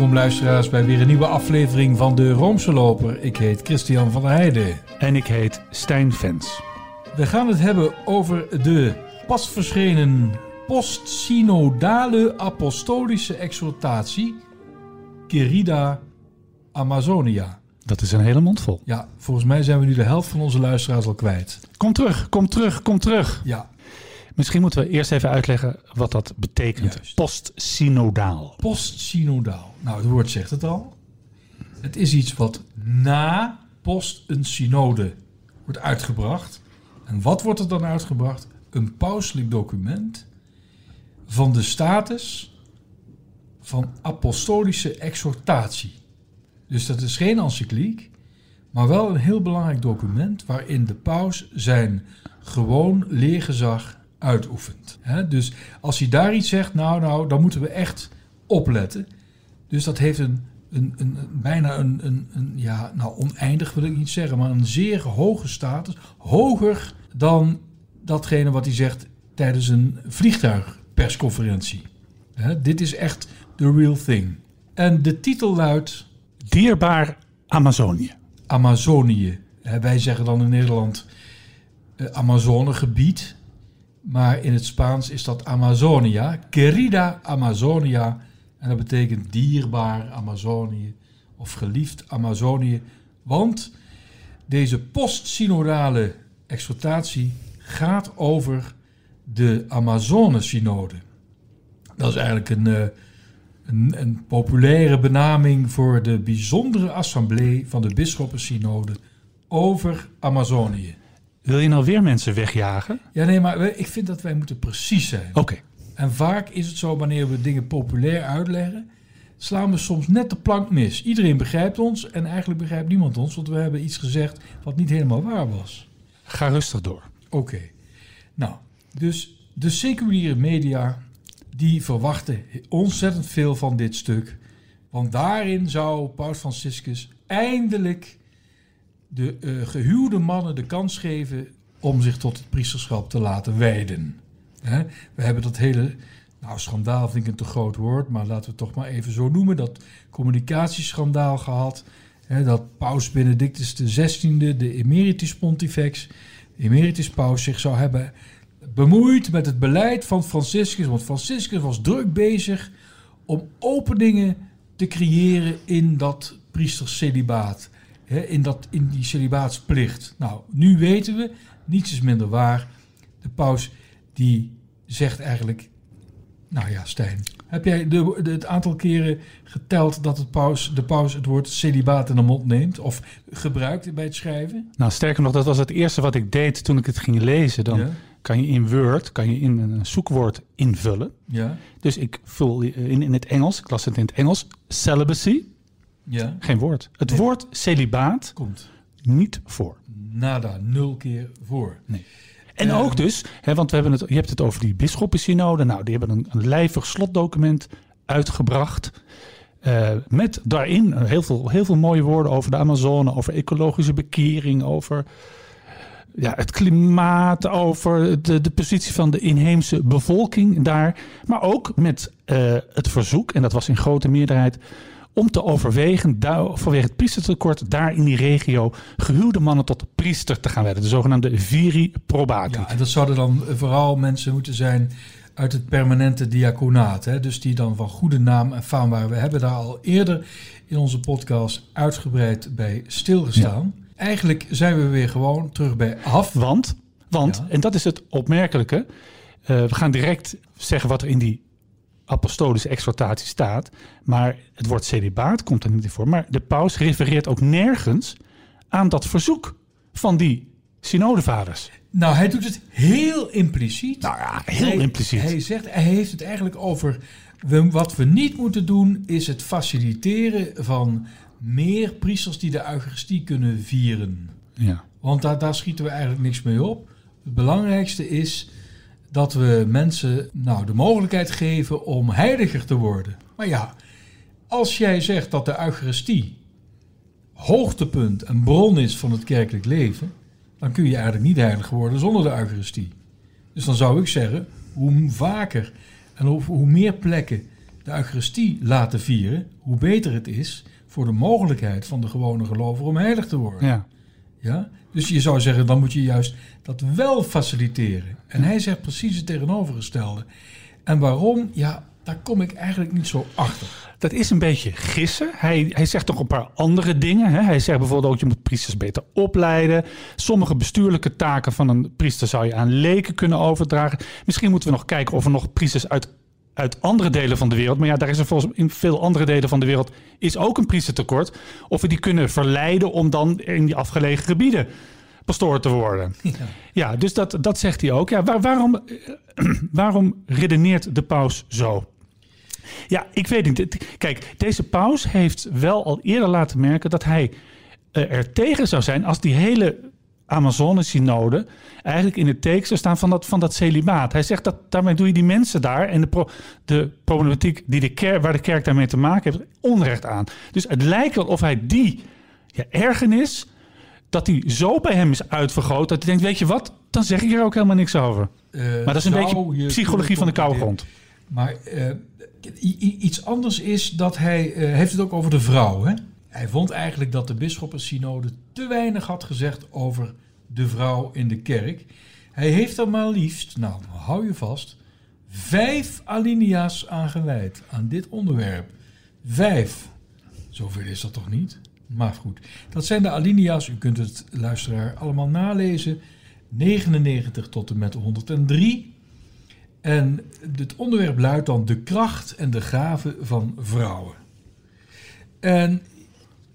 Welkom luisteraars bij weer een nieuwe aflevering van de Roomse Loper. Ik heet Christian van der Heijden. En ik heet Stijn Vens. We gaan het hebben over de pas verschenen postsynodale apostolische exhortatie Querida Amazonia. Dat is een hele mond vol. Ja, volgens mij zijn we nu de helft van onze luisteraars al kwijt. Kom terug, kom terug, kom terug. Ja, Misschien moeten we eerst even uitleggen wat dat betekent. Postsynodaal. postsynodaal. Nou, het woord zegt het al. Het is iets wat na post een synode wordt uitgebracht. En wat wordt er dan uitgebracht? Een pauselijk document van de status van apostolische exhortatie. Dus dat is geen encycliek, maar wel een heel belangrijk document waarin de paus zijn gewoon leergezag uitoefent. Dus als hij daar iets zegt, nou, nou, dan moeten we echt opletten. Dus dat heeft een, een, een, bijna een, een, een, ja, nou oneindig wil ik niet zeggen, maar een zeer hoge status. Hoger dan datgene wat hij zegt tijdens een vliegtuigpersconferentie. Hè, dit is echt the real thing. En de titel luidt Dierbaar Amazonië. Amazonië. Wij zeggen dan in Nederland eh, Amazonegebied. Maar in het Spaans is dat Amazonia. Querida Amazonia. En dat betekent dierbaar Amazonië. Of geliefd Amazonië. Want deze postsynodale exhortatie gaat over de Amazone-synode. Dat is eigenlijk een, eh, een, een populaire benaming voor de bijzondere assemblee van de bisschoppensynode over Amazonië. Wil je nou weer mensen wegjagen? Ja, nee, maar ik vind dat wij moeten precies zijn. Oké. En vaak is het zo, wanneer we dingen populair uitleggen, slaan we soms net de plank mis. Iedereen begrijpt ons en eigenlijk begrijpt niemand ons, want we hebben iets gezegd wat niet helemaal waar was. Ga rustig door. Oké. Nou, dus de seculiere media die verwachten ontzettend veel van dit stuk. Want daarin zou Paus Franciscus eindelijk de eh, gehuwde mannen de kans geven om zich tot het priesterschap te laten wijden. We hebben dat hele, nou schandaal vind ik een te groot woord, maar laten we het toch maar even zo noemen, dat communicatieschandaal gehad. Dat Paus Benedictus XVI, de emeritus pontifex, emeritus paus, zich zou hebben bemoeid met het beleid van Franciscus. Want Franciscus was druk bezig om openingen te creëren in dat priestercelibaat. Hè, in, dat, in die celibaatsplicht. Nou, nu weten we, niets is minder waar. De paus die zegt eigenlijk... Nou ja, Stijn, heb jij de, de- het aantal keren geteld dat het paus, de paus het woord celibaat in de mond neemt? Of gebruikt bij het schrijven? Nou, sterker nog, dat was het eerste wat ik deed toen ik het ging lezen. Dan Ja. kan je in Word kan je in een zoekwoord invullen. Ja, Dus ik vul in, in het Engels, ik las het in het Engels, celibacy, ja. geen woord. Het Nee. woord celibaat Komt niet voor. nada, nul keer voor. En Eh, ook dus, hè, want we hebben het, je hebt het over die bisschoppensynode. Nou, die hebben een, een lijvig slotdocument uitgebracht. eh, met daarin heel veel, heel veel mooie woorden over de Amazone, over ecologische bekering, over ja, het klimaat, over de, de positie van de inheemse bevolking daar. Maar ook met eh, het verzoek, en dat was in grote meerderheid, om te overwegen, vanwege het priestertekort, daar in die regio gehuwde mannen tot priester te gaan werden. De zogenaamde viri probati. Ja, en dat zouden dan vooral mensen moeten zijn uit het permanente diaconaat. Hè? Dus die dan van goede naam en faam waren. We hebben daar al eerder in onze podcast uitgebreid bij stilgestaan. Eigenlijk zijn we weer gewoon terug bij af. Want, want Ja. en dat is het opmerkelijke, eh, we gaan direct zeggen wat er in die apostolische exhortatie staat. Maar het woord celibaat komt er niet in voor. Maar de paus refereert ook nergens aan dat verzoek van die synodevaders. Nou, hij doet het heel impliciet. Nou ja, heel Hij- impliciet. Hij, zegt, hij heeft het eigenlijk over... We, wat we niet moeten doen, is het faciliteren van meer priesters die de Eucharistie kunnen vieren. ja. Want daar, daar schieten we eigenlijk niks mee op. Het belangrijkste is dat we mensen nou, de mogelijkheid geven om heiliger te worden. Maar ja, als jij zegt dat de Eucharistie hoogtepunt en bron is van het kerkelijk leven, dan kun je eigenlijk niet heilig worden zonder de Eucharistie. Dus dan zou ik zeggen, hoe vaker en hoe, hoe meer plekken de Eucharistie laten vieren, hoe beter het is voor de mogelijkheid van de gewone gelover om heilig te worden. Ja. Ja? Dus je zou zeggen, dan moet je juist dat wel faciliteren. En hij zegt precies het tegenovergestelde. En waarom? Ja, daar kom ik eigenlijk niet zo achter. Dat is een beetje gissen. Hij, hij zegt toch een paar andere dingen. Hè? Hij zegt bijvoorbeeld ook, je moet priesters beter opleiden. Sommige bestuurlijke taken van een priester zou je aan leken kunnen overdragen. Misschien moeten we nog kijken of er nog priesters uit, uit andere delen van de wereld... maar ja, daar is er volgens in veel andere delen van de wereld... is ook een priestertekort. Of we die kunnen verleiden om dan in die afgelegen gebieden pastoor te worden. Ja. Ja, dus dat, dat zegt hij ook. Ja, waar- waarom, eh, waarom redeneert de paus zo? Ja, ik weet niet. Kijk, deze paus heeft wel al eerder laten merken dat hij eh, er tegen zou zijn als die hele Amazone-synode eigenlijk in het teken zou staan van dat, van dat celibaat. Hij zegt dat daarmee doe je die mensen daar en de, pro- de problematiek die de kerk, waar de kerk daarmee te maken heeft, onrecht aan. Dus het lijkt wel of hij die ja, ergernis, dat die zo bij hem is uitvergroot dat hij denkt, weet je wat, dan zeg ik er ook helemaal niks over. Eh, Maar dat is een beetje je psychologie van de koude grond. Maar eh, iets anders is dat hij eh, heeft het ook over de vrouw. Hè? Hij vond eigenlijk dat de bisschoppensynode te weinig had gezegd over de vrouw in de kerk. Hij heeft er maar liefst, nou hou je vast, vijf alinea's aan gewijd aan dit onderwerp. Vijf. Zoveel is dat toch niet? Maar goed, dat zijn de alinea's. U kunt het, luisteraar, allemaal nalezen. 99 tot en met 103. En het onderwerp luidt dan de kracht en de gaven van vrouwen. En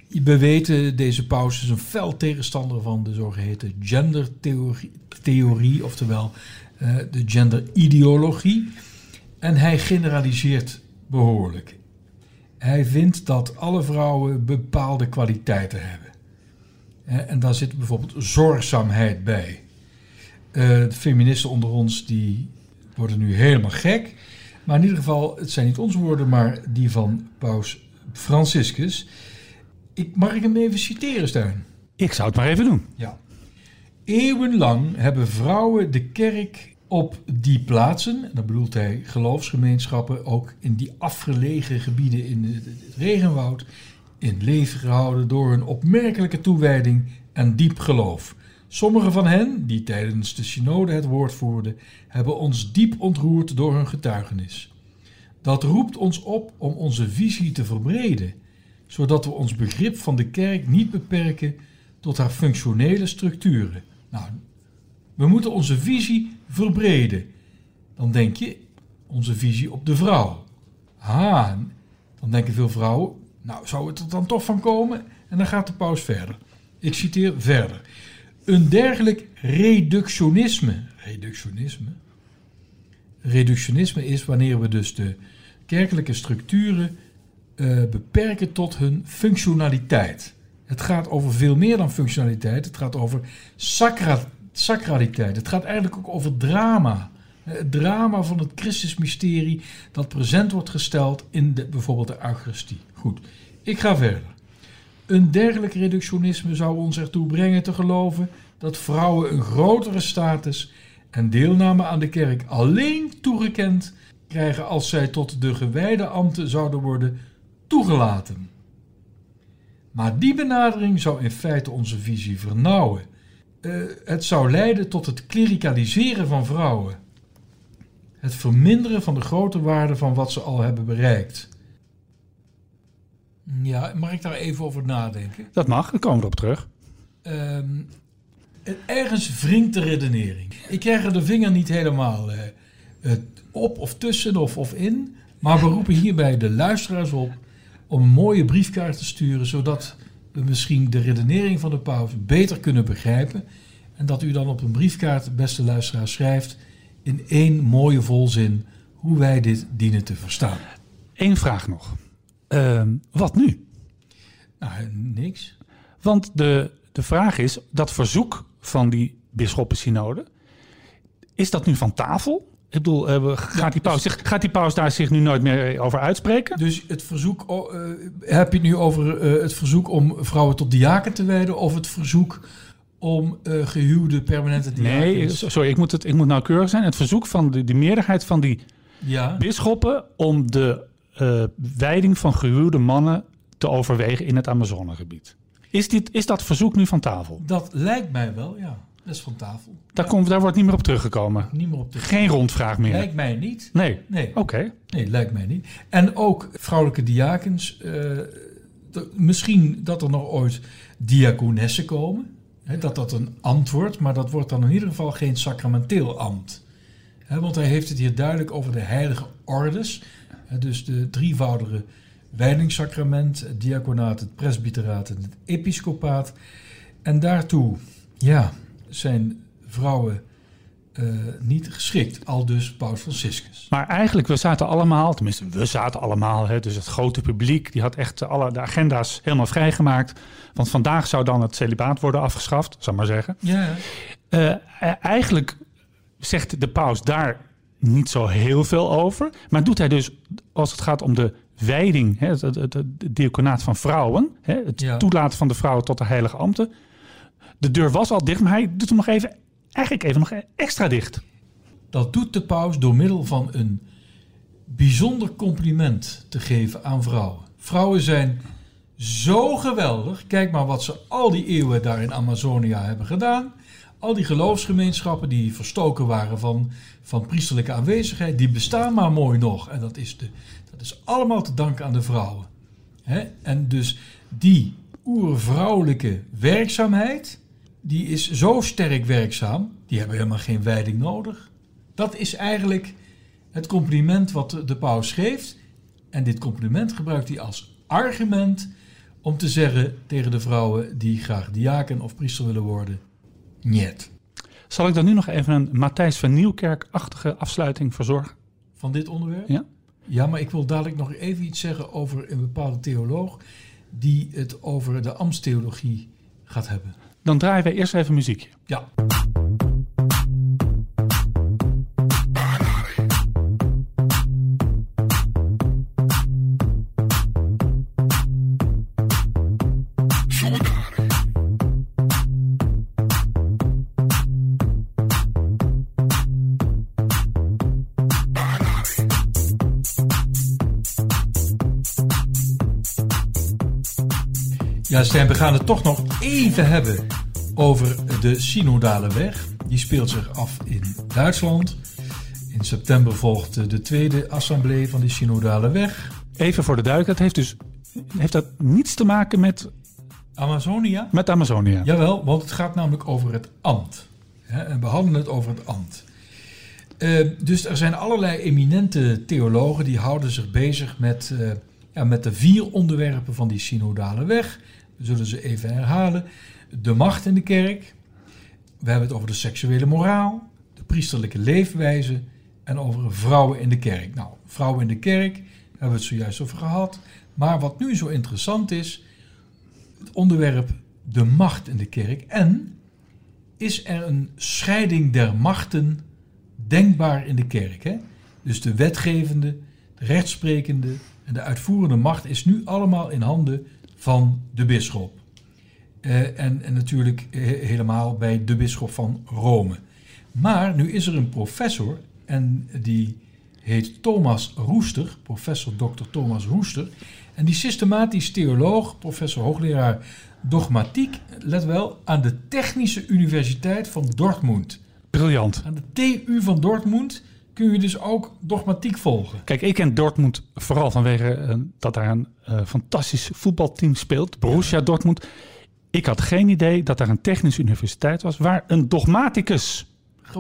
we weten, deze paus is een fel tegenstander van de zogeheten gendertheorie, theorie, oftewel eh, de genderideologie. En hij generaliseert behoorlijk. Hij vindt dat alle vrouwen bepaalde kwaliteiten hebben. Eh, En daar zit bijvoorbeeld zorgzaamheid bij. Eh, de feministen onder ons die worden nu helemaal gek. Maar in ieder geval, het zijn niet onze woorden, maar die van paus Franciscus. Ik, mag ik hem even citeren, Stijn? Ik zou het maar even doen. Ja. Eeuwenlang hebben vrouwen de kerk op die plaatsen, en dan bedoelt hij geloofsgemeenschappen, ook in die afgelegen gebieden in het regenwoud, in leven gehouden door hun opmerkelijke toewijding en diep geloof. Sommigen van hen, die tijdens de synode het woord voerden, hebben ons diep ontroerd door hun getuigenis. Dat roept ons op om onze visie te verbreden, zodat we ons begrip van de kerk niet beperken tot haar functionele structuren. Nou, we moeten onze visie verbreden. Dan denk je onze visie op de vrouw. Ah, dan denken veel vrouwen, nou zou het er dan toch van komen? En dan gaat de paus verder. Ik citeer verder. Een dergelijk reductionisme. Reductionisme? Reductionisme is wanneer we dus de kerkelijke structuren eh, beperken tot hun functionaliteit. Het gaat over veel meer dan functionaliteit. Het gaat over sacra, sacraliteit. Het gaat eigenlijk ook over drama. Het drama van het Christusmysterie dat present wordt gesteld in de, bijvoorbeeld de Eucharistie. Goed, ik ga verder. Een dergelijk reductionisme zou ons ertoe brengen te geloven dat vrouwen een grotere status en deelname aan de kerk alleen toegekend krijgen als zij tot de gewijde ambten zouden worden toegelaten. Maar die benadering zou in feite onze visie vernauwen. Eh, het zou leiden tot het klerikaliseren van vrouwen. Het verminderen van de grote waarde van wat ze al hebben bereikt. Ja, mag ik daar even over nadenken? Dat mag, daar komen we op terug. Ehm, ergens wringt de redenering. Ik krijg er de vinger niet helemaal eh, op of tussen of, of in. Maar we roepen hierbij de luisteraars op om een mooie briefkaart te sturen, zodat we misschien de redenering van de paus beter kunnen begrijpen. En dat u dan op een briefkaart, beste luisteraar, schrijft in één mooie volzin hoe wij dit dienen te verstaan. Eén vraag nog. Ehm, wat nu? Nou, niks. Want de, de vraag is, dat verzoek van die bisschoppensynode, is dat nu van tafel? Ik bedoel, eh, gaat, die paus, zich, gaat die paus daar zich nu nooit meer over uitspreken? Dus het verzoek, eh, heb je het nu over eh, het verzoek om vrouwen tot diaken te wijden of het verzoek om eh, gehuwde permanente diaken? Nee, so- sorry, ik moet, het, ik moet nauwkeurig zijn. Het verzoek van de, de meerderheid van die Ja, bisschoppen om de eh, wijding van gehuwde mannen te overwegen in het Amazonegebied. Is, dit, is dat verzoek nu van tafel? Dat lijkt mij wel, ja. Dat is van tafel. Daar, komt, daar wordt niet meer op teruggekomen. niet meer op. Geen rondvraag meer. Lijkt mij niet. Nee. Nee. Oké. Nee, lijkt mij niet. En ook vrouwelijke diakens. eh, misschien dat er nog ooit diaconessen komen. Dat dat een ambt wordt, maar dat wordt dan in ieder geval geen sacramenteel ambt. Want hij heeft het hier duidelijk over de heilige ordes. Dus de drievoudige wijdingssacrament, het diaconaat, het presbyteraat en het episcopaat. En daartoe, ja, zijn vrouwen eh, niet geschikt. Al dus Paus Franciscus. Maar eigenlijk, we zaten allemaal, tenminste, we zaten allemaal, hè, dus het grote publiek, die had echt alle de agenda's helemaal vrijgemaakt. Want vandaag zou dan het celibaat worden afgeschaft, zou ik maar zeggen. Ja, Eh, e- eigenlijk zegt de paus daar niet zo heel veel over. Maar doet hij dus, als het gaat om de wijding, hè, het, het, het, het diaconaat van vrouwen, hè, het Ja. toelaten van de vrouwen tot de heilige ambten. De deur was al dicht, maar hij doet hem nog even, eigenlijk even nog extra dicht. Dat doet de paus door middel van een bijzonder compliment te geven aan vrouwen. Vrouwen zijn zo geweldig. Kijk maar wat ze al die eeuwen daar in Amazonia hebben gedaan. Al die geloofsgemeenschappen die verstoken waren van, van priesterlijke aanwezigheid, die bestaan maar mooi nog. En dat is, de, dat is allemaal te danken aan de vrouwen. En dus die oervrouwelijke werkzaamheid, die is zo sterk werkzaam, die hebben helemaal geen wijding nodig. Dat is eigenlijk het compliment wat de- paus geeft. En dit compliment gebruikt hij als argument om te zeggen tegen de vrouwen die graag diaken of priester willen worden, niet. Zal ik dan nu nog even een Matthijs van Nieuwkerk-achtige afsluiting verzorgen? Van dit onderwerp? Ja? Ja, maar ik wil dadelijk nog even iets zeggen over een bepaalde theoloog die het over de ambtstheologie gaat hebben. Dan draaien wij eerst even muziekje. Ja. Ja, Stijn, we gaan het toch nog even hebben over de synodale weg. Die speelt zich af in Duitsland. In september volgt de tweede assemblee van die synodale weg. Even voor de duidelijkheid, het heeft dus heeft dat niets te maken met, Amazonia? met Amazonia. Jawel, want het gaat namelijk over het ambt. En we hadden het over het ambt. Eh, dus er zijn allerlei eminente theologen die houden zich bezig met, eh, ja, met de vier onderwerpen van die synodale weg. Zullen ze even herhalen. De macht in de kerk. We hebben het over de seksuele moraal, de priesterlijke leefwijze en over vrouwen in de kerk. Nou, vrouwen in de kerk hebben we het zojuist over gehad. Maar wat nu zo interessant is, het onderwerp de macht in de kerk. En is er een scheiding der machten denkbaar in de kerk? Hè? Dus de wetgevende, de rechtsprekende en de uitvoerende macht is nu allemaal in handen van de bisschop. Eh, en, en natuurlijk eh, helemaal bij de bisschop van Rome. Maar nu is er een professor en die heet Thomas Roester, professor Dr. Thomas Roester. En die systematisch theoloog, professor hoogleraar dogmatiek, let wel, aan de Technische Universiteit van Dortmund. Briljant. Aan de TU van Dortmund kun je dus ook dogmatiek volgen. Kijk, ik ken Dortmund vooral vanwege eh, dat daar een eh, fantastisch voetbalteam speelt, Borussia Dortmund. Ik had geen idee dat daar een technische universiteit was waar een dogmaticus,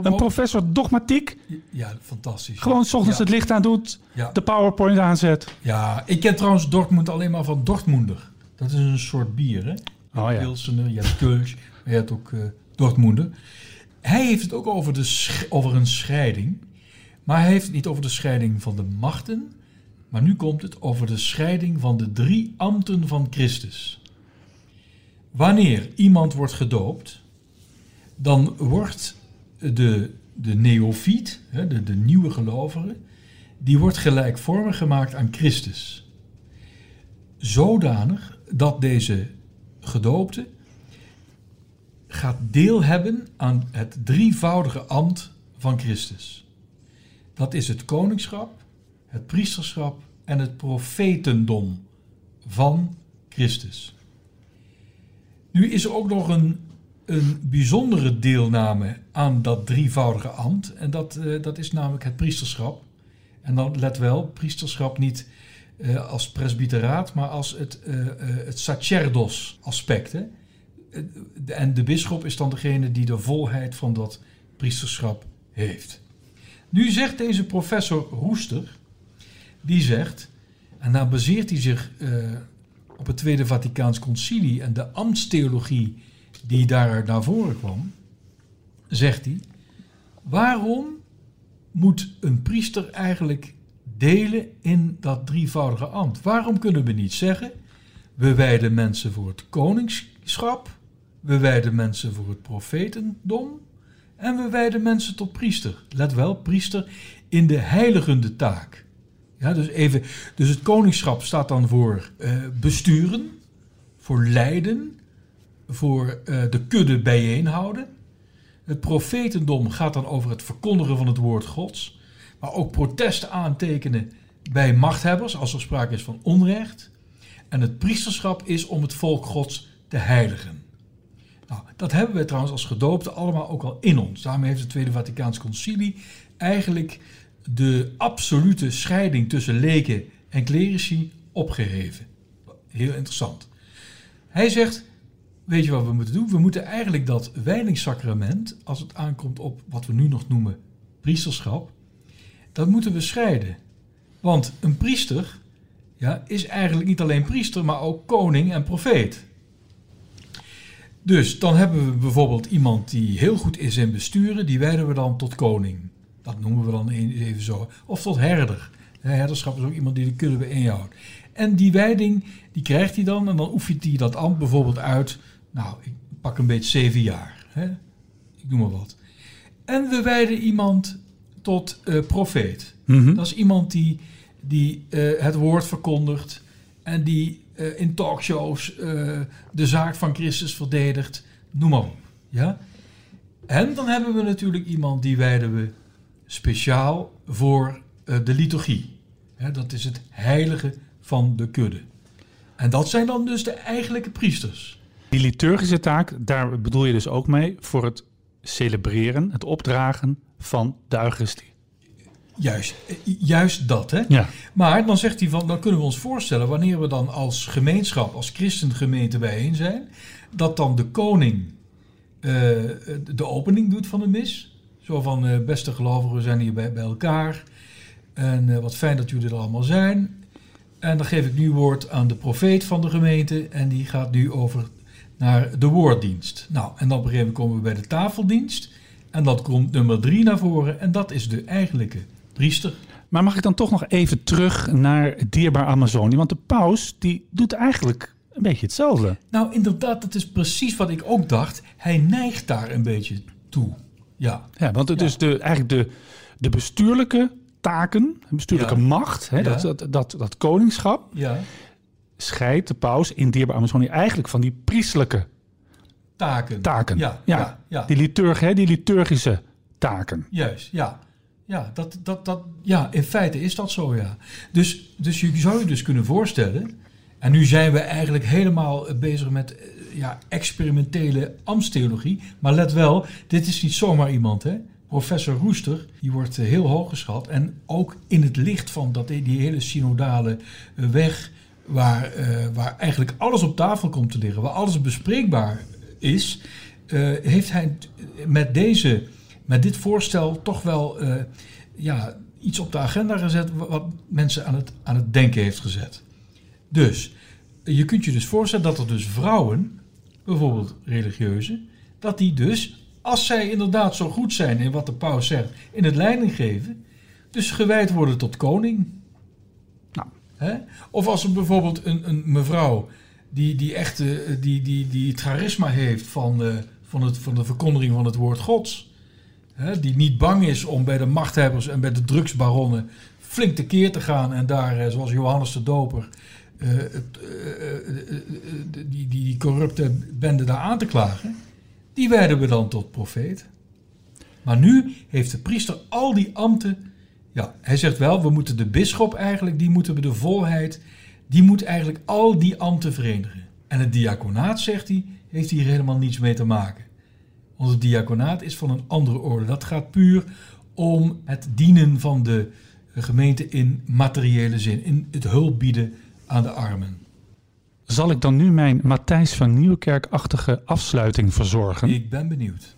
een professor dogmatiek, Ja, fantastisch. gewoon 's ochtends ja. het licht aan doet, Ja. de PowerPoint aanzet. Ja, ik ken trouwens Dortmund alleen maar van Dortmunder. Dat is een soort bier, hè? Oh ja. Pilsener, je hebt Kölsch, maar je hebt ook eh Dortmunder. Hij heeft het ook over, de over een scheiding. Maar hij heeft het niet over de scheiding van de machten. Maar nu komt het over de scheiding van de drie ambten van Christus. Wanneer iemand wordt gedoopt, dan wordt de, de neofiet, de, de nieuwe gelovige, die wordt gelijkvormig gemaakt aan Christus. Zodanig dat deze gedoopte gaat deel hebben aan het drievoudige ambt van Christus. Dat is het koningschap, het priesterschap en het profetendom van Christus. Nu is er ook nog een, een bijzondere deelname aan dat drievoudige ambt. En dat, eh, dat is namelijk het priesterschap. En dan let wel, priesterschap niet eh, als presbyteraat, maar als het, uh, het sacerdos aspect. Hè? En de bisschop is dan degene die de volheid van dat priesterschap heeft. Nu zegt deze professor Roester, die zegt, en daar baseert hij zich op het Tweede Vaticaans Concilie en de ambtstheologie die daar naar voren kwam, zegt hij: waarom moet een priester eigenlijk delen in dat drievoudige ambt? Waarom kunnen we niet zeggen: we wijden mensen voor het koningschap, we wijden mensen voor het profetendom en we wijden mensen tot priester? Let wel, priester in de heiligende taak. Ja, dus, even, dus het koningschap staat dan voor uh, besturen, voor leiden, voor uh, de kudde bijeenhouden. Het profetendom gaat dan over het verkondigen van het woord Gods, maar ook protesten aantekenen bij machthebbers als er sprake is van onrecht. En het priesterschap is om het volk Gods te heiligen. Nou, dat hebben we trouwens als gedoopten allemaal ook al in ons. Daarmee heeft het Tweede Vaticaans Concilie eigenlijk de absolute scheiding tussen leken en clerici opgeheven. Heel interessant. Hij zegt, weet je wat we moeten doen? We moeten eigenlijk dat wijningssacrament, als het aankomt op wat we nu nog noemen priesterschap, dat moeten we scheiden. Want een priester ja, is eigenlijk niet alleen priester, maar ook koning en profeet. Dus dan hebben we bijvoorbeeld iemand die heel goed is in besturen, die wijden we dan tot koning. Dat noemen we dan even zo. Of tot herder. Herderschap is ook iemand die de kudde bijeenhoudt. En die wijding, die krijgt hij dan en dan oefent hij dat ambt bijvoorbeeld uit. Nou, ik pak een beetje zeven jaar. Hè? Ik noem maar wat. En we wijden iemand tot uh, profeet. Mhm. Dat is iemand die, die uh, het woord verkondigt en die uh, in talkshows de zaak van Christus verdedigt. Noem maar op. Ja? En dan hebben we natuurlijk iemand die wijden we speciaal voor uh, de liturgie. dat is het heilige van de kudde. En dat zijn dan dus de eigenlijke priesters. Die liturgische taak, daar bedoel je dus ook mee voor het celebreren, het opdragen van de Eucharistie. Juist, eh, juist dat. Hè? Ja. Maar dan zegt hij van, dan kunnen we ons voorstellen, wanneer we dan als gemeenschap, als christengemeente bijeen zijn, dat dan de koning uh, de opening doet van de mis. Zo van, uh, beste gelovigen, we zijn hier bij, bij elkaar. En uh, wat fijn dat jullie er allemaal zijn. En dan geef ik nu woord aan de profeet van de gemeente. En die gaat nu over naar de woorddienst. Nou, en dan op een gegeven moment komen we bij de tafeldienst. En dat komt nummer drie naar voren. En dat is de eigenlijke priester. Maar mag ik dan toch nog even terug naar dierbaar Amazonie? Want de paus die doet eigenlijk een beetje hetzelfde. Nou, inderdaad, dat is precies wat ik ook dacht. Hij neigt daar een beetje toe. Ja. ja want het is de, eigenlijk de, de bestuurlijke taken, bestuurlijke Ja. macht, hè, Ja. dat, dat, dat, dat koningschap, Ja, scheidt de paus in dierbaar Amazonie eigenlijk van die priestelijke taken. taken. Ja, ja, ja. Die, liturg, hè, die liturgische taken. Juist, ja. Ja, dat, dat, dat, ja, in feite is dat zo, ja. Dus, dus je zou je dus kunnen voorstellen... en nu zijn we eigenlijk helemaal eh, bezig met eh, ja, experimentele ambtstheologie... maar let wel, dit is niet zomaar iemand, hè. Professor Roester, die wordt eh, heel hoog geschat... en ook in het licht van dat, die hele synodale eh, weg... Waar, eh, waar eigenlijk alles op tafel komt te liggen... waar alles bespreekbaar is... eh, heeft hij met deze met dit voorstel toch wel eh, ja, iets op de agenda gezet wa- wat mensen aan het, aan het denken heeft gezet. Dus je kunt je dus voorstellen dat er dus vrouwen, bijvoorbeeld religieuze, dat die dus, als zij inderdaad zo goed zijn in wat de paus zegt, in het leiding geven, dus gewijd worden tot koning. Nou. Hè? Of als er bijvoorbeeld een, een mevrouw die, die echt eh, die, die, die het charisma heeft van, eh, van, het, van de verkondiging van het woord gods. Hè, die niet bang is om bij de machthebbers en bij de drugsbaronnen flink tekeer te gaan en daar, eh, zoals Johannes de Doper, eh, eh, die, die, corrupte bende daar aan te klagen. Die wijden we dan tot profeet. Maar nu heeft de priester al die ambten Ja, hij zegt wel, we moeten de bisschop eigenlijk, die moeten we de volheid, die moet eigenlijk al die ambten verenigen. En het diaconaat, zegt hij, heeft hier helemaal niets mee te maken. Het diaconaat is van een andere orde. Dat gaat puur om het dienen van de gemeente in materiële zin, in het hulp bieden aan de armen. Zal ik dan nu mijn Matthijs van Nieuwkerk-achtige afsluiting verzorgen? Ik ben benieuwd.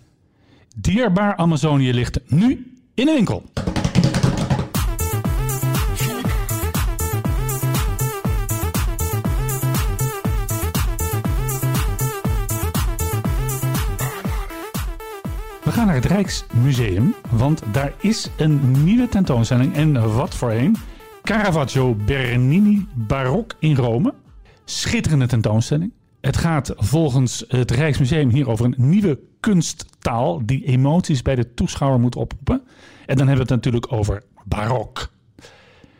Dierbaar Amazonië ligt nu in de winkel. We gaan naar het Rijksmuseum, want daar is een nieuwe tentoonstelling. En wat voor een? Caravaggio Bernini Barok in Rome. Schitterende tentoonstelling. Het gaat volgens het Rijksmuseum hier over een nieuwe kunsttaal die emoties bij de toeschouwer moet oproepen. En dan hebben we het natuurlijk over barok.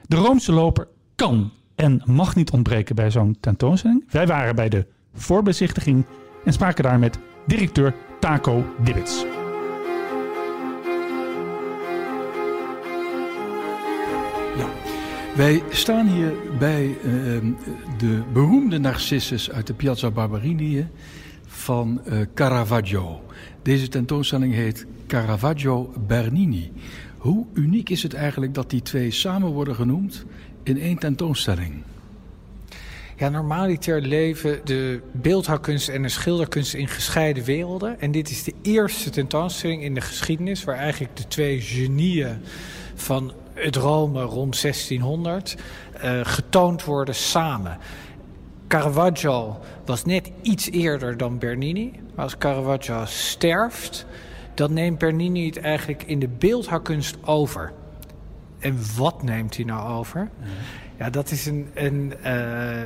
De Roomse loper kan en mag niet ontbreken bij zo'n tentoonstelling. Wij waren bij de voorbezichtiging en spraken daar met directeur Taco Dibbits. Wij staan hier bij uh, de beroemde Narcissus uit de Piazza Barberini van uh, Caravaggio. Deze tentoonstelling heet Caravaggio Bernini. Hoe uniek is het eigenlijk dat die twee samen worden genoemd in één tentoonstelling? Ja, normaliter leven de beeldhouwkunst en de schilderkunst in gescheiden werelden. En dit is de eerste tentoonstelling in de geschiedenis waar eigenlijk de twee genieën van het Rome rond 1600 uh, getoond worden samen. Caravaggio was net iets eerder dan Bernini. Maar als Caravaggio sterft, dan neemt Bernini het eigenlijk in de beeldhouwkunst over. En wat neemt hij nou over? Ja, dat is een. een uh,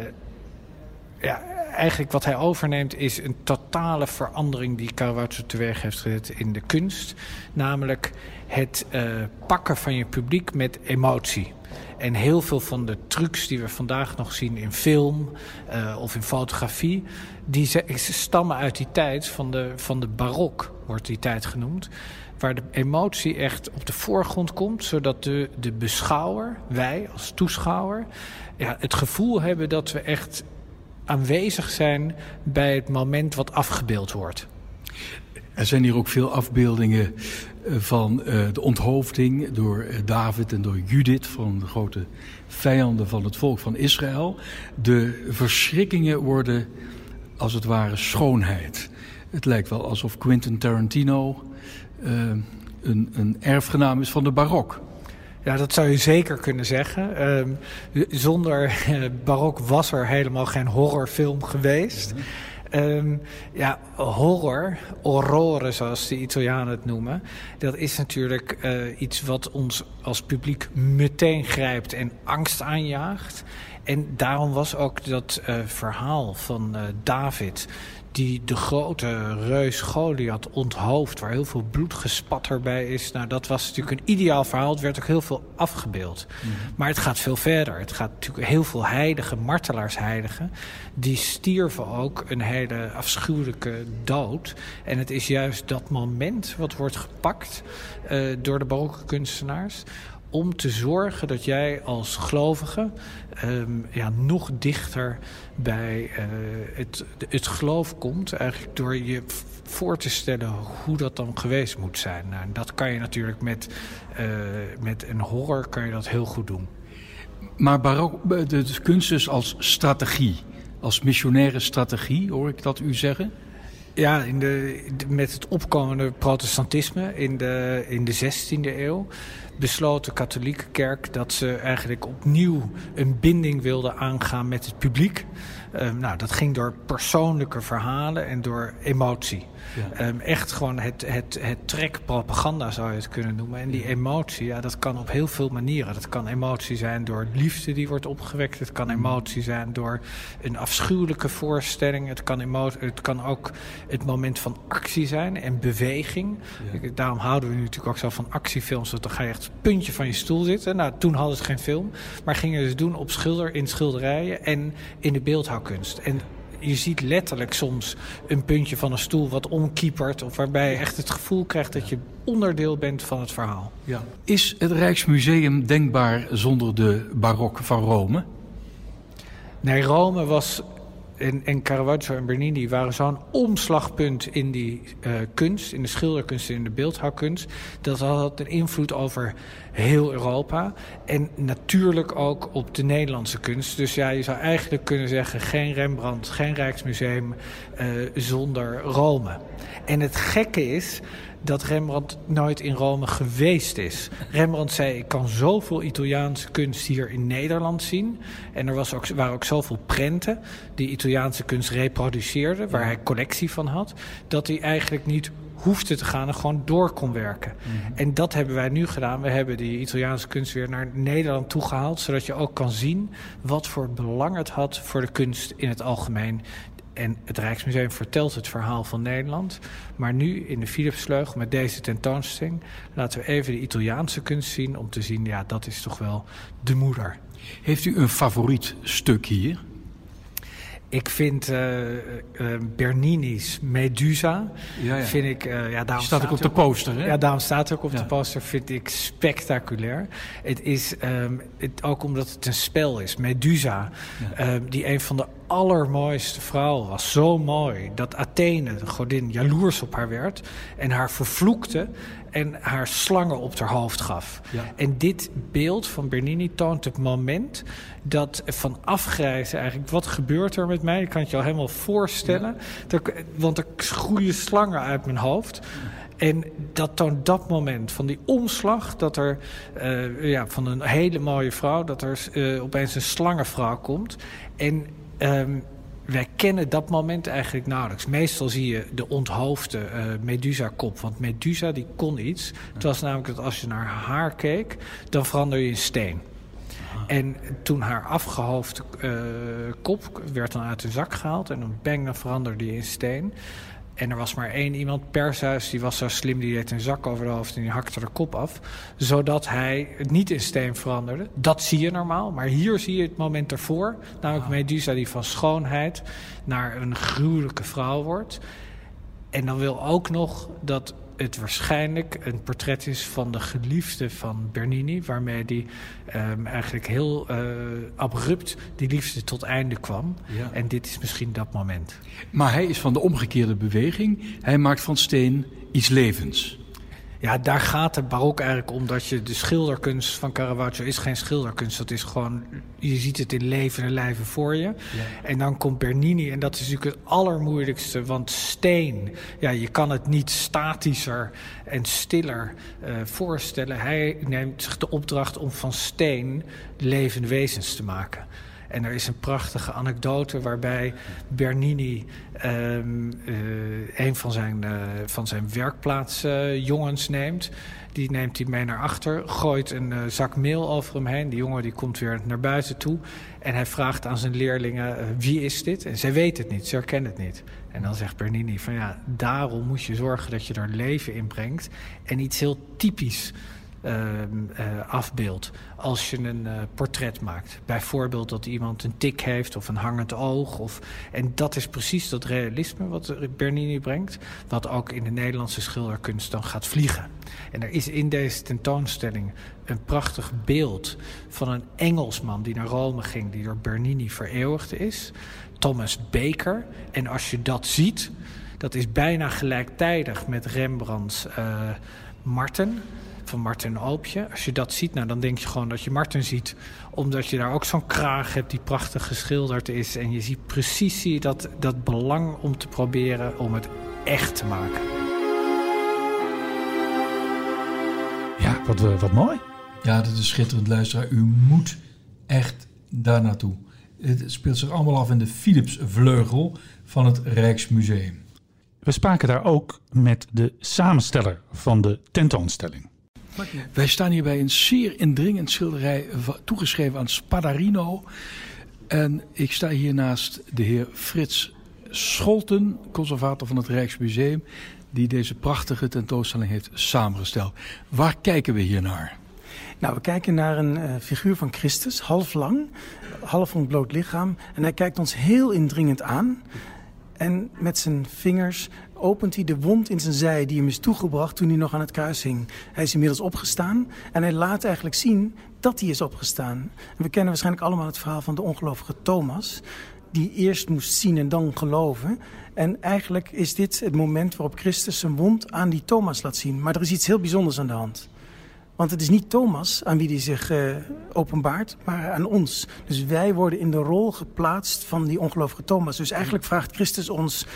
ja, eigenlijk wat hij overneemt is een totale verandering die Caravaggio teweeg heeft gezet in de kunst. Namelijk het uh, pakken van je publiek met emotie. En heel veel van de trucs die we vandaag nog zien in film uh, of in fotografie, die stammen uit die tijd van de, van de barok, wordt die tijd genoemd. Waar de emotie echt op de voorgrond komt, zodat de, de beschouwer, wij als toeschouwer, ja, het gevoel hebben dat we echt aanwezig zijn bij het moment wat afgebeeld wordt. Er zijn hier ook veel afbeeldingen eh, van uh, de onthoofding door uh, David en door Judith, van de grote vijanden van het volk van Israël. De verschrikkingen worden als het ware schoonheid. Het lijkt wel alsof Quentin Tarantino een, een erfgenaam is van de barok. Ja, dat zou je zeker kunnen zeggen. Um, zonder barok was er helemaal geen horrorfilm geweest. Um, ja, horror, orrore zoals de Italianen het noemen... dat is natuurlijk uh, iets wat ons als publiek meteen grijpt en angst aanjaagt. En daarom was ook dat uh, verhaal van uh, David die de grote reus Goliath onthoofd... waar heel veel bloed gespat erbij is. Nou, dat was natuurlijk een ideaal verhaal. Het werd ook heel veel afgebeeld. Mm -hmm. Maar het gaat veel verder. Het gaat natuurlijk heel veel heilige, martelaarsheiligen... die stierven ook een hele afschuwelijke dood. En het is juist dat moment wat wordt gepakt... Uh, door de barokke kunstenaars om te zorgen dat jij als gelovige um, ja, nog dichter bij uh, het, het geloof komt. Eigenlijk door je voor te stellen hoe dat dan geweest moet zijn. Nou, dat kan je natuurlijk met, uh, met een horror kan je dat heel goed doen. Maar barok, de, de kunst dus als strategie, als missionaire strategie, hoor ik dat u zeggen? Ja, in de, met het opkomende protestantisme in de, in de 16e eeuw besloot de katholieke kerk dat ze eigenlijk opnieuw een binding wilden aangaan met het publiek. Um, nou, dat ging door persoonlijke verhalen en door emotie. Ja. Um, echt gewoon het, het, het trek propaganda zou je het kunnen noemen. En die emotie, ja, dat kan op heel veel manieren. Dat kan emotie zijn door liefde die wordt opgewekt. Het kan emotie zijn door een afschuwelijke voorstelling. Het kan, emotie, het kan ook het moment van actie zijn en beweging. Ja. Daarom houden we nu natuurlijk ook zo van actiefilms. Dat dan ga je echt puntje van je stoel zitten. Nou, toen hadden ze geen film. Maar gingen ze doen op schilder, in schilderijen en in de En je ziet letterlijk soms een puntje van een stoel wat omkiepert. Of waarbij je echt het gevoel krijgt dat je onderdeel bent van het verhaal. Ja. Is het Rijksmuseum denkbaar zonder de barok van Rome? Nee, Rome was en, en Caravaggio en Bernini waren zo'n omslagpunt in die uh, kunst, in de schilderkunst en in de beeldhouwkunst. Dat had een invloed over heel Europa. En natuurlijk ook op de Nederlandse kunst. Dus ja, je zou eigenlijk kunnen zeggen: geen Rembrandt, geen Rijksmuseum uh, zonder Rome. En het gekke is dat Rembrandt nooit in Rome geweest is. Rembrandt zei: Ik kan zoveel Italiaanse kunst hier in Nederland zien. En er was ook, waren ook zoveel prenten die Italiaanse kunst reproduceerden, waar hij collectie van had, dat hij eigenlijk niet hoefde te gaan en gewoon door kon werken. Mhm. En dat hebben wij nu gedaan. We hebben die Italiaanse kunst weer naar Nederland toegehaald, zodat je ook kan zien wat voor belang het had voor de kunst in het algemeen. En het Rijksmuseum vertelt het verhaal van Nederland. Maar nu in de Philipsvleugel met deze tentoonstelling... laten we even de Italiaanse kunst zien... om te zien, ja, dat is toch wel de moeder. Heeft u een favoriet stuk hier? Ik vind uh, uh, Bernini's Medusa. Ja, ja. Vind ik, uh, ja, daarom staat ook op de poster. Hè? Ja, daarom staat ook op de poster. Vind ik spectaculair. Het is um, het, ook omdat het een spel is. Medusa, um, die een van de allermooiste vrouwen was. Zo mooi dat Athene, de godin, jaloers op haar werd en haar vervloekte en haar slangen op haar hoofd gaf. Ja. En dit beeld van Bernini toont het moment dat van afgrijzen eigenlijk... wat gebeurt er met mij? Ik kan het je al helemaal voorstellen. Ja. want er groeien slangen uit mijn hoofd. En dat toont dat moment van die omslag, dat er uh, ja, van een hele mooie vrouw, dat er uh, opeens een slangenvrouw komt. En um, wij kennen dat moment eigenlijk nauwelijks. Meestal zie je de onthoofde uh, Medusa-kop. Want Medusa die kon iets. Het was namelijk dat als je naar haar keek, dan verander je in steen. En toen haar afgehoofde uh, kop werd dan uit de zak gehaald... en dan bang, dan veranderde je in steen... En er was maar één iemand, Pershuis, die was zo slim, die deed een zak over de hoofd en die hakte de kop af. Zodat hij het niet in steen veranderde. Dat zie je normaal, maar hier zie je het moment ervoor. Namelijk Medusa die van schoonheid naar een gruwelijke vrouw wordt. En dan wil ook nog dat het waarschijnlijk een portret is van de geliefde van Bernini, waarmee die um, eigenlijk heel uh, abrupt die liefde tot einde kwam. Ja. En dit is misschien dat moment. Maar hij is van de omgekeerde beweging. Hij maakt van steen iets levens. Ja, daar gaat het barok eigenlijk om dat je de schilderkunst van Caravaggio is geen schilderkunst. Dat is gewoon, je ziet het in levende lijven voor je. Ja. En dan komt Bernini en dat is natuurlijk het allermoeilijkste. Want steen, ja, je kan het niet statischer en stiller uh, voorstellen. Hij neemt zich de opdracht om van steen levende wezens te maken. En er is een prachtige anekdote waarbij Bernini um, uh, een van zijn, uh, van zijn werkplaatsjongens uh, neemt. Die neemt hij mee naar achter, gooit een zak meel over hem heen. Die jongen die komt weer naar buiten toe. En hij vraagt aan zijn leerlingen, wie is dit? En zij weten het niet, ze herkennen het niet. En dan zegt Bernini van ja, daarom moet je zorgen dat je er leven in brengt. En iets heel typisch afbeeldt als je een uh, portret maakt. Bijvoorbeeld dat iemand een tik heeft of een hangend oog. Of, en dat is precies dat realisme wat Bernini brengt. Wat ook in de Nederlandse schilderkunst dan gaat vliegen. En er is in deze tentoonstelling een prachtig beeld van een Engelsman die naar Rome ging, die door Bernini vereeuwigd is. Thomas Baker. En als je dat ziet, dat is bijna gelijktijdig met Rembrandts Marten van Martin Oopje. Als je dat ziet, nou, dan denk je gewoon dat je Martin ziet. Omdat je daar ook zo'n kraag hebt die prachtig geschilderd is. En je ziet precies zie je dat, dat belang om te proberen om het echt te maken. Ja, wat, eh, wat mooi. Ja, dat is schitterend, luisteraar. U moet echt daar naartoe. Het speelt zich allemaal af in de Philipsvleugel van het Rijksmuseum. We spraken daar ook met de samensteller van de tentoonstelling. Wij staan hier bij een zeer indringend schilderij toegeschreven aan Spadarino. En ik sta hier naast de heer Frits Scholten, conservator van het Rijksmuseum, die deze prachtige tentoonstelling heeft samengesteld. Waar kijken we hier naar? Nou, we kijken naar een uh, figuur van Christus, half lang, half ontbloot lichaam. En hij kijkt ons heel indringend aan. En met zijn vingers opent hij de wond in zijn zij die hem is toegebracht toen hij nog aan het kruis hing. Hij is inmiddels opgestaan en hij laat eigenlijk zien dat hij is opgestaan. We kennen waarschijnlijk allemaal het verhaal van de ongelovige Thomas, die eerst moest zien en dan geloven. En eigenlijk is dit het moment waarop Christus zijn wond aan die Thomas laat zien. Maar er is iets heel bijzonders aan de hand. Want het is niet Thomas aan wie hij zich uh, openbaart, maar aan ons. Dus wij worden in de rol geplaatst van die ongelovige Thomas. Dus eigenlijk vraagt Christus ons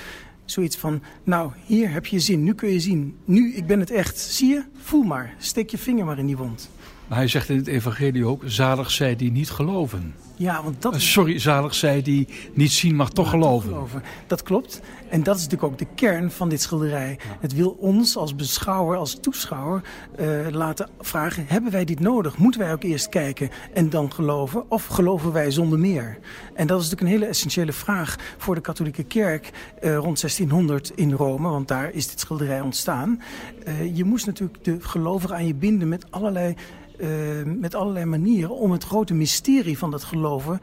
zoiets van... nou, hier heb je zin, nu kun je zien. Nu, ik ben het echt. Zie je? Voel maar. Steek je vinger maar in die wond. Maar hij zegt in het evangelie ook... zalig zij die niet geloven. Ja, want dat... Uh, sorry, zalig zij die niet zien, mag toch, geloven. toch geloven. Dat klopt. En dat is natuurlijk ook de kern van dit schilderij. Het wil ons als beschouwer, als toeschouwer uh, laten vragen... hebben wij dit nodig? Moeten wij ook eerst kijken en dan geloven? Of geloven wij zonder meer? En dat is natuurlijk een hele essentiële vraag voor de katholieke kerk... Uh, rond 1600 in Rome, want daar is dit schilderij ontstaan. Uh, je moest natuurlijk de gelovigen aan je binden met allerlei... Uh, met allerlei manieren om het grote mysterie van dat geloven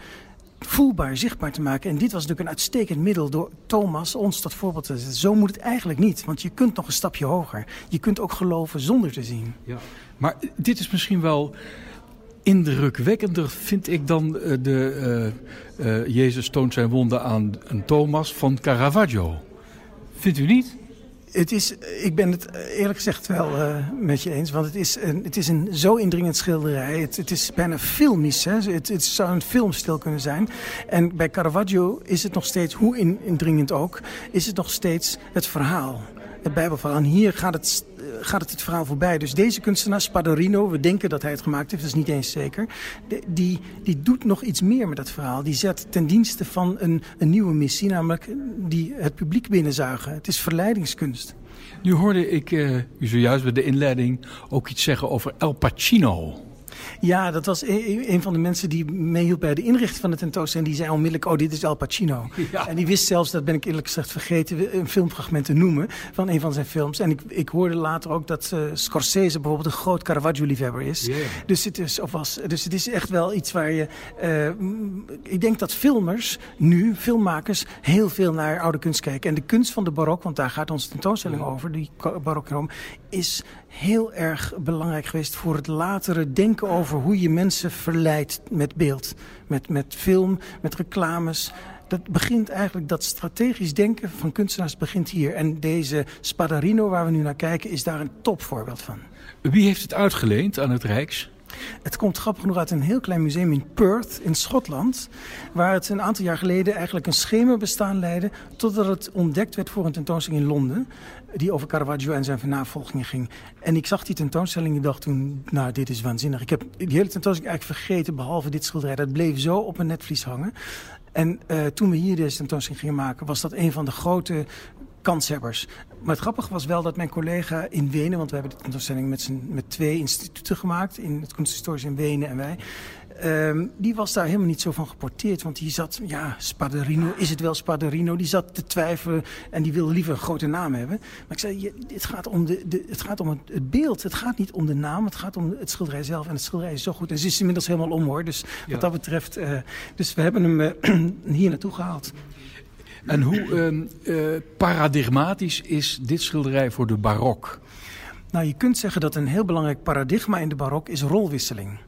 voelbaar, zichtbaar te maken. En dit was natuurlijk een uitstekend middel door Thomas ons tot voorbeeld te zetten. Zo moet het eigenlijk niet, want je kunt nog een stapje hoger. Je kunt ook geloven zonder te zien. Ja. Maar dit is misschien wel indrukwekkender, vind ik, dan de uh, uh, Jezus toont zijn wonden aan een Thomas van Caravaggio. Vindt u niet? Het is, ik ben het eerlijk gezegd wel uh, met je eens. Want het is een, het is een zo indringend schilderij. Het, het is bijna filmisch. Hè? Het, het zou een filmstil kunnen zijn. En bij Caravaggio is het nog steeds, hoe indringend ook... is het nog steeds het verhaal. Het Bijbelverhaal. En hier gaat het, gaat het het verhaal voorbij. Dus deze kunstenaar, Spadorino, we denken dat hij het gemaakt heeft, dat is niet eens zeker. Die, die doet nog iets meer met dat verhaal. Die zet ten dienste van een, een nieuwe missie, namelijk die het publiek binnenzuigen. Het is verleidingskunst. Nu hoorde ik uh, u zojuist bij de inleiding ook iets zeggen over El Pacino. Ja, dat was een, een van de mensen die meehielp bij de inrichting van de tentoonstelling. Die zei onmiddellijk, oh, dit is Al Pacino. Ja. En die wist zelfs, dat ben ik eerlijk gezegd vergeten, een filmfragment te noemen van een van zijn films. En ik, ik hoorde later ook dat uh, Scorsese bijvoorbeeld een groot Caravaggio-liefhebber is. Yeah. Dus, het is, of was, dus het is echt wel iets waar je... Uh, ik denk dat filmers nu, filmmakers, heel veel naar oude kunst kijken. En de kunst van de barok, want daar gaat onze tentoonstelling ja. over, die barok is heel erg belangrijk geweest voor het latere denken over hoe je mensen verleidt met beeld. Met, met film, met reclames. Dat begint eigenlijk, dat strategisch denken van kunstenaars begint hier. En deze Spadarino waar we nu naar kijken is daar een topvoorbeeld van. Wie heeft het uitgeleend aan het Rijks? Het komt grappig genoeg uit een heel klein museum in Perth in Schotland. Waar het een aantal jaar geleden eigenlijk een schemerbestaan leidde. Totdat het ontdekt werd voor een tentoonstelling in Londen. Die over Caravaggio en zijn navolgingen ging. En ik zag die tentoonstelling en dacht toen, nou dit is waanzinnig. Ik heb die hele tentoonstelling eigenlijk vergeten behalve dit schilderij. Dat bleef zo op een netvlies hangen. En uh, toen we hier deze tentoonstelling gingen maken was dat een van de grote kanshebbers. Maar het grappige was wel dat mijn collega in Wenen... want we hebben de tentoonstelling met, met twee instituten gemaakt... in het kunsthistorisch in Wenen en wij... Um, die was daar helemaal niet zo van geporteerd. Want die zat, ja, Spaderino, is het wel Spaderino? Die zat te twijfelen en die wilde liever een grote naam hebben. Maar ik zei, je, het gaat om, de, de, het, gaat om het, het, beeld. Het gaat niet om de naam, het gaat om het schilderij zelf. En het schilderij is zo goed. En ze is inmiddels helemaal om hoor. Dus ja. wat dat betreft, uh, dus we hebben hem uh, hier naartoe gehaald. En hoe uh, uh, paradigmatisch is dit schilderij voor de barok? Nou, je kunt zeggen dat een heel belangrijk paradigma in de barok is rolwisseling.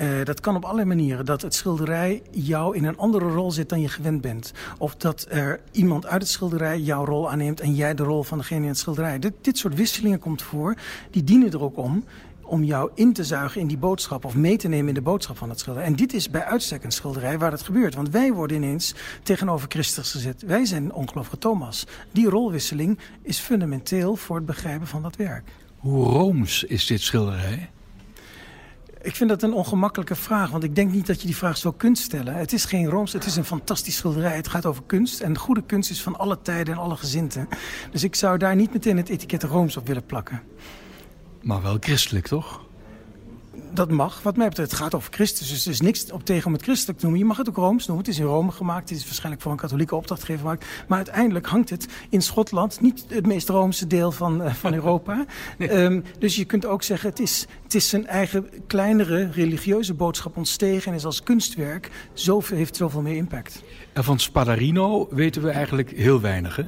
Uh, dat kan op allerlei manieren. Dat het schilderij jou in een andere rol zet dan je gewend bent. Of dat er iemand uit het schilderij jouw rol aanneemt en jij de rol van degene in het schilderij. Dit, dit soort wisselingen komt voor. Die dienen er ook om om jou in te zuigen in die boodschap of mee te nemen in de boodschap van het schilderij. En dit is bij uitstek een schilderij waar dat gebeurt. Want wij worden ineens tegenover Christus gezet. Wij zijn ongelovige Thomas. Die rolwisseling is fundamenteel voor het begrijpen van dat werk. Hoe rooms is dit schilderij? Ik vind dat een ongemakkelijke vraag, want ik denk niet dat je die vraag zo kunt stellen. Het is geen Rooms, het is een fantastisch schilderij. Het gaat over kunst en goede kunst is van alle tijden en alle gezinten. Dus ik zou daar niet meteen het etiket Rooms op willen plakken. Maar wel christelijk, toch? dat mag. Wat mij betreft, het gaat over Christus. Dus er is niks op tegen om het christelijk te noemen. Je mag het ook Rooms noemen. Het is in Rome gemaakt. Het is waarschijnlijk voor een katholieke opdrachtgever gemaakt. Maar uiteindelijk hangt het in Schotland. Niet het meest Roomse deel van, uh, van Europa. Um, dus je kunt ook zeggen, het is, het is zijn eigen kleinere religieuze boodschap ontstegen. En is als kunstwerk, zoveel, heeft zoveel meer impact. En van Spadarino weten we eigenlijk heel weinig, hè?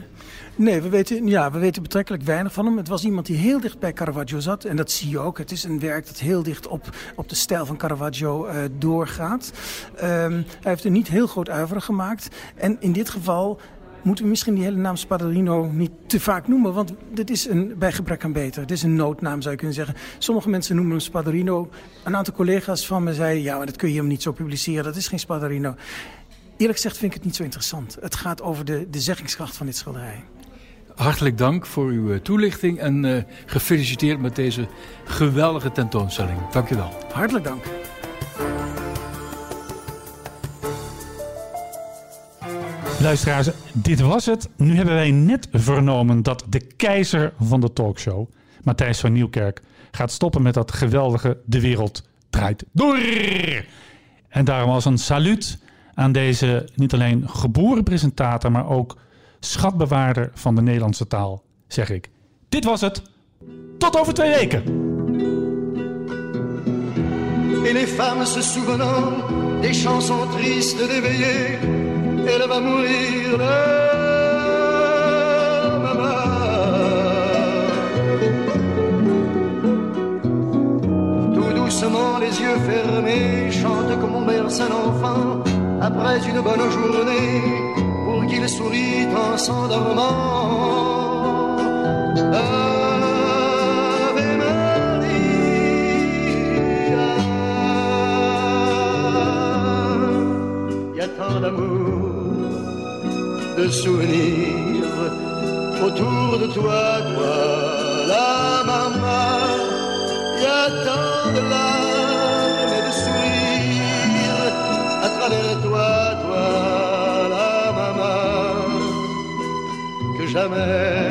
Nee, we weten, ja, we weten betrekkelijk weinig van hem. Het was iemand die heel dicht bij Caravaggio zat. En dat zie je ook. Het is een werk dat heel dicht op, op de stijl van Caravaggio uh, doorgaat. Um, hij heeft er niet heel groot uiveren gemaakt. En in dit geval moeten we misschien die hele naam Spadolino niet te vaak noemen. Want dit is een, bij gebrek aan beter. Het is een noodnaam, zou je kunnen zeggen. Sommige mensen noemen hem Spadolino. Een aantal collega's van me zeiden... ja, maar dat kun je hem niet zo publiceren. Dat is geen Spadolino. Eerlijk gezegd vind ik het niet zo interessant. Het gaat over de, de zeggingskracht van dit schilderij. Hartelijk dank voor uw toelichting en uh, gefeliciteerd met deze geweldige tentoonstelling. Dank u wel. Hartelijk dank. Luisteraars, dit was het. Nu hebben wij net vernomen dat de keizer van de talkshow, Matthijs van Nieuwkerk, gaat stoppen met dat geweldige De Wereld Draait Door. En daarom als een saluut aan deze niet alleen geboren presentator, maar ook schatbewaarder van de Nederlandse taal, zeg ik. Dit was het. Tot over twee weken. Et les femmes se souvenant des chansons tristes d'éveiller, elle va mourir là, Tout doucement, les yeux fermés, chante comme on berce un enfant après une bonne journée qu'il sourit en s'endormant. Ave Maria, y a tant d'amour, de souvenirs autour de toi, toi, la maman. Y a tant de larmes Rappelle-toi, toi, la maman, que jamais